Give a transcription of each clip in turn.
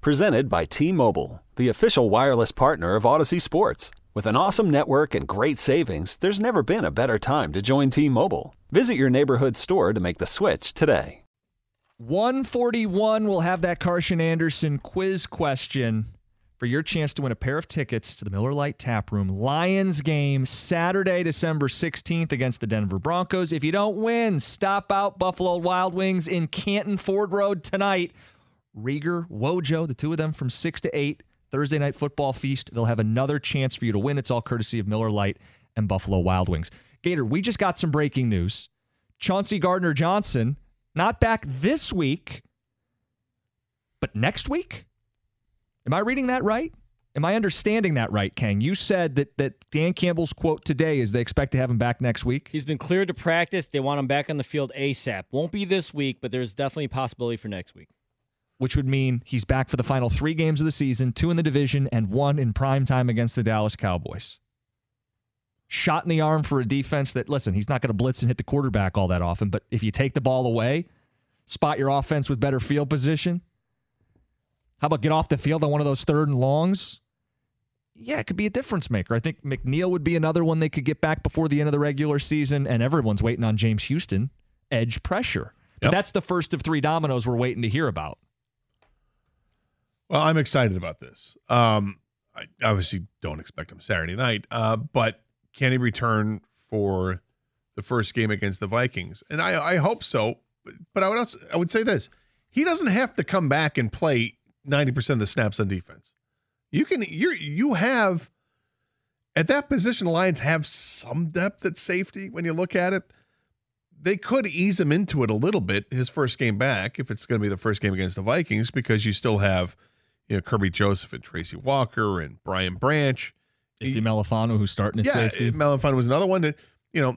Presented by T Mobile, the official wireless partner of Audacy Sports. With an awesome network and great savings, there's never been a better time to join T Mobile. Visit your neighborhood store to make the switch today. 141 will have that Karsch and Anderson quiz question for your chance to win a pair of tickets to the Miller Lite Tap Room Lions game Saturday, December 16th against the Denver Broncos. If you don't win, stop out Buffalo Wild Wings in Canton Ford Road tonight. Rieger, Wojo, the two of them from 6 to 8, Thursday night football feast. They'll have another chance for you to win. It's all courtesy of Miller Lite and Buffalo Wild Wings. Gator, we just got some breaking news. Chauncey Gardner Johnson, not back this week, but next week? Am I reading that right? Am I understanding that right, Kang? You said that that Dan Campbell's quote today is they expect to have him back next week. He's been cleared to practice. They want him back on the field ASAP. Won't be this week, but there's definitely a possibility for next week. Which would mean he's back for the final three games of the season, two in the division and one in prime time against the Dallas Cowboys. Shot in the arm for a defense that, listen, he's not going to blitz and hit the quarterback all that often, but if you take the ball away, spot your offense with better field position, how about get off the field on one of those third and longs? Yeah, it could be a difference maker. I think McNeill would be another one they could get back before the end of the regular season, and everyone's waiting on James Houston edge pressure. But Yep. that's the first of three dominoes we're waiting to hear about. Well, I'm excited about this. Um, I obviously don't expect him Saturday night, uh, but can he return for the first game against the Vikings? And I, I hope so. But I would also, I would say this: he doesn't have to come back and play 90 percent of the snaps on defense. You can you you have at that position. The Lions have some depth at safety when you look at it. They could ease him into it a little bit his first game back if it's going to be the first game against the Vikings because you still have you know Kerby Joseph and Tracy Walker and Brian Branch. Iffy Melifonwu, who's starting at yeah, safety. Melifonwu was another one that you know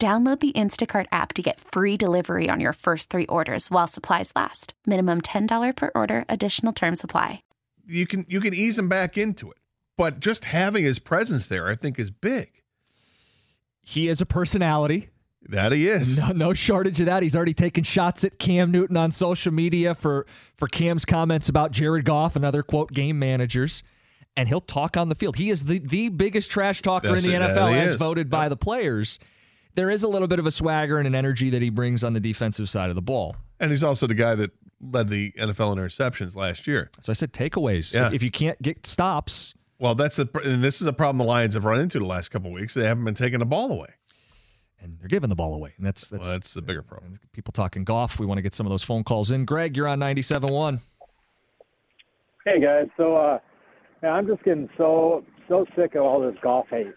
Download the Instacart app to get free delivery on your first three orders while supplies last. Minimum $10 per order, additional term supply. you can you can ease him back into it, but just having his presence there, I think, is big. he is a personality. That he is. No, no shortage of that. He's already taken shots at Cam Newton on social media for for Cam's comments about Jared Goff and other quote game managers. And he'll talk on the field. He is the, the biggest trash talker That's in the it. NFL he as is. voted by the players. There is a little bit of a swagger and an energy that he brings on the defensive side of the ball. And he's also the guy that led the NFL in interceptions last year. So I said takeaways. Yeah. If, if you can't get stops, Well, that's the and this is a problem the Lions have run into the last couple of weeks. They haven't been taking the ball away. and they're giving the ball away. And that's that's Well, that's the bigger problem. people talking Goff. We want to get some of those phone calls in. Greg, you're on 97.1. Hey guys, so uh, yeah, I'm just getting so so sick of all this Goff hate.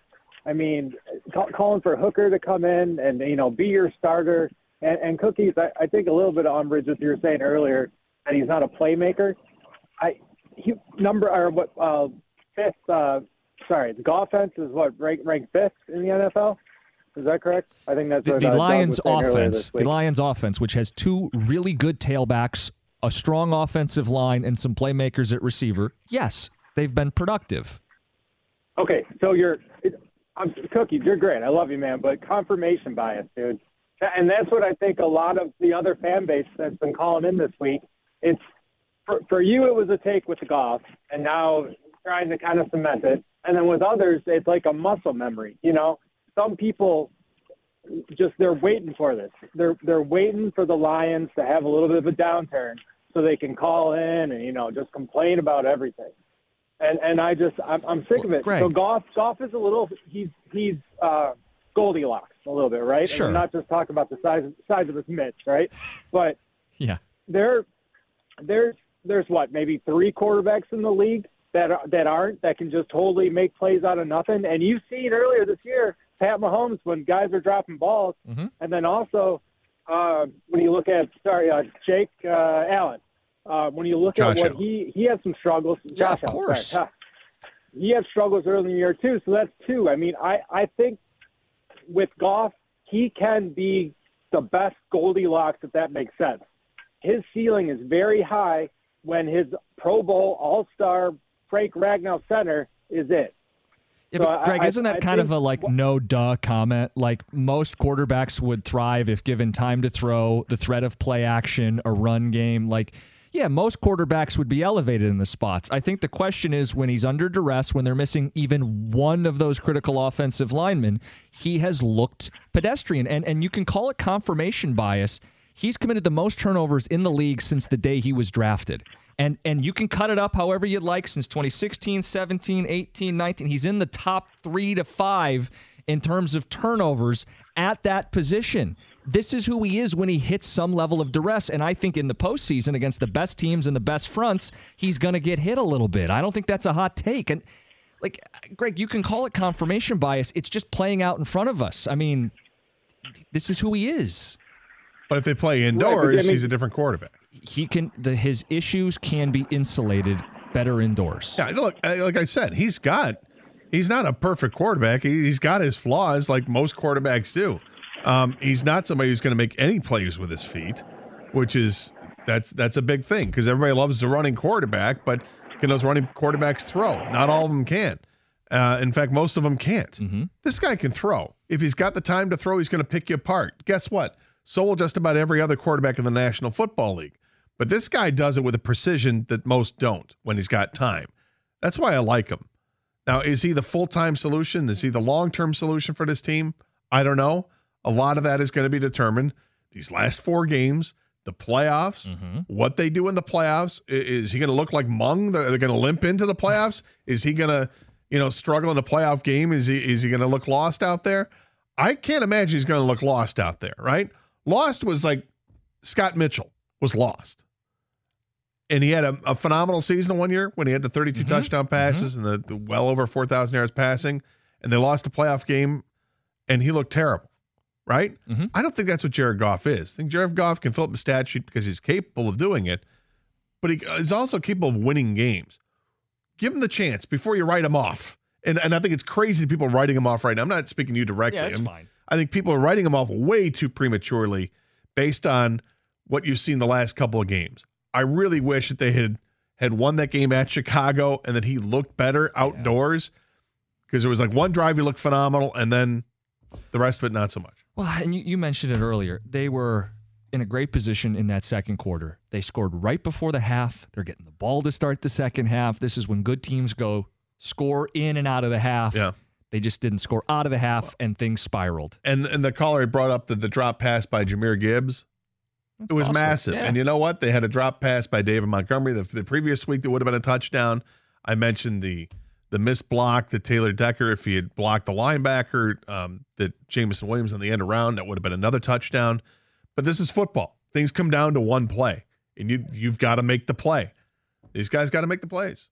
I mean, ca- calling for Hooker to come in and you know be your starter, and, and Cookies. I, I think a little bit of umbrage with you were saying earlier that he's not a playmaker. I he number or what uh, fifth? Uh, sorry, the offense is what ranked ranked fifth in the NFL. Is that correct? I think that's The, the Lions was saying earlier offense, the. Lions offense, which has two really good tailbacks, a strong offensive line, and some playmakers at receiver. Yes, they've been productive. Okay, so you're, I'm cookies. You're great. I love you, man. But confirmation bias, dude, and that's what I think a lot of the other fan base that's been calling in this week. It's for, for you, it was a take with the Goff, and now trying to kind of cement it. And then with others, it's like a muscle memory. You know, some people just they're waiting for this. They're they're waiting for the Lions to have a little bit of a downturn so they can call in and you know just complain about everything. And and I just I'm, I'm sick of it. Greg. So Goff Goff is a little he's he's uh, Goldilocks a little bit, right? Sure. And I'm not just talking about the size size of his mitts, right? But Yeah. there there's there's what maybe three quarterbacks in the league that are, that aren't that can just totally make plays out of nothing. And you've seen earlier this year Pat Mahomes when guys are dropping balls, Mhm. and then also uh, when you look at sorry uh, Jake uh, Allen, uh, when you look Josh at what Allen. he he had some struggles. Yeah, Josh of Allen, course. sorry. He had struggles early in the year too, so that's two. I mean, I I think with Goff, he can be the best Goldilocks if that makes sense. His ceiling is very high when his Pro Bowl All Star Frank Ragnow center is it. Yeah, So but Greg, I- isn't that I kind of a like no duh comment? Like most quarterbacks would thrive if given time to throw, the threat of play action, a run game. Like, yeah, most quarterbacks would be elevated in the spots. I think the question is when he's under duress, when they're missing even one of those critical offensive linemen, he has looked pedestrian. And and you can call it confirmation bias. He's committed the most turnovers in the league since the day he was drafted. And and you can cut it up however you'd like since 2016, 17, 18, 19. He's in the top 3 to 5 in terms of turnovers at that position. This is who he is when he hits some level of duress. And I think in the postseason against the best teams and the best fronts, he's going to get hit a little bit. I don't think that's a hot take. And like Greg, you can call it confirmation bias. It's just playing out in front of us. I mean, this is who he is. But if they play indoors, I mean- he's a different quarterback. He can the his issues can be insulated better indoors. Yeah, look, uh, like I said, he's got he's not a perfect quarterback. He, he's got his flaws, like most quarterbacks do. Um, he's not somebody who's going to make any plays with his feet, which is that's that's a big thing because everybody loves the running quarterback, but can those running quarterbacks throw? Not all of them can. Uh, in fact, most of them can't. This guy can throw. If he's got the time to throw, he's going to pick you apart. Guess what? So will just about every other quarterback in the National Football League. But this guy does it with a precision that most don't when he's got time. That's why I like him. Now, is he the full time solution? Is he the long term solution for this team? I don't know. A lot of that is going to be determined these last four games, the playoffs, mm-hmm. what they do in the playoffs. Is he going to look like Mung? They're going to limp into the playoffs. Is he going to, you know, struggle in a playoff game? Is he is he going to look lost out there? I can't imagine he's going to look lost out there. Right? Lost was like Scott Mitchell was lost. And he had a, a phenomenal season one year when he had the 32 touchdown passes and the, the well over 4,000 yards passing. And they lost a playoff game and he looked terrible. Right? Mhm. I don't think that's what Jared Goff is. I think Jared Goff can fill up the stat sheet because he's capable of doing it, but he is also capable of winning games. Give him the chance before you write him off. And, and I think it's crazy people writing him off right now. I'm not speaking to you directly. Yeah, that's I'm- fine. I think people are writing him off way too prematurely based on what you've seen the last couple of games. I really wish that they had had won that game at Chicago and that he looked better outdoors because it was like one drive he looked phenomenal and then the rest of it not so much. Well, and you, you mentioned it earlier. They were in a great position in that second quarter. They scored right before the half. They're getting the ball to start the second half. This is when good teams go score in and out of the half. Yeah. They just didn't score out of the half, and things spiraled. And and the caller had brought up the, the drop pass by Jahmyr Gibbs. It was awesome. massive. Yeah. And you know what? They had a drop pass by David Montgomery the, the previous week that would have been a touchdown. I mentioned the the missed block that Taylor Decker, if he had blocked the linebacker, um, that Jameson Williams on the end around, that would have been another touchdown. But this is football. Things come down to one play, and you you've got to make the play. These guys got to make the plays.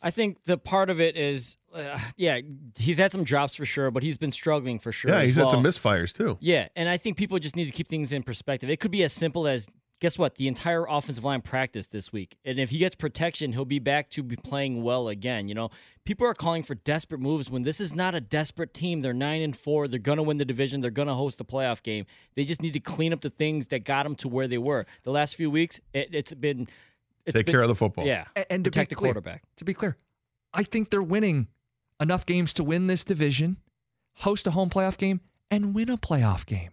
I think the part of it is, uh, yeah, he's had some drops for sure, but he's been struggling for sure. yeah, as he's had some misfires too. Yeah, and I think people just need to keep things in perspective. It could be as simple as guess what? The entire offensive line practiced this week. And if he gets protection, he'll be back to be playing well again. You know, people are calling for desperate moves when this is not a desperate team. They're 9 and 4. They're going to win the division. They're going to host a playoff game. They just need to clean up the things that got them to where they were. The last few weeks, it, it's been it's Take been- care of the football. Yeah. A- And to protect be the clear, quarterback. To be clear, I think they're winning enough games to win this division, host a home playoff game, and win a playoff game.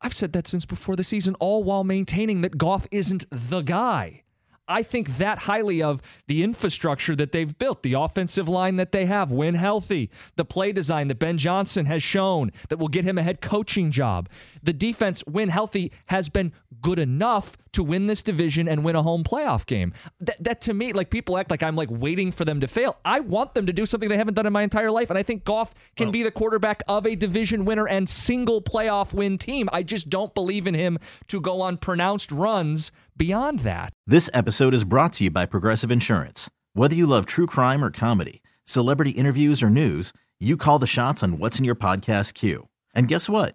I've said that since before the season, all while maintaining that Goff isn't the guy. I think that highly of the infrastructure that they've built, the offensive line that they have, when healthy, the play design that Ben Johnson has shown that will get him a head coaching job, the defense, when healthy, has been good enough to win this division and win a home playoff game. That, that to me, like people act like I'm like waiting for them to fail. I want them to do something they haven't done in my entire life, and I think Goff can Well- be the quarterback of a division winner and single playoff win team. I just don't believe in him to go on pronounced runs beyond that. This episode is brought to you by Progressive Insurance. Whether you love true crime or comedy, celebrity interviews or news, you call the shots on what's in your podcast queue. And guess what?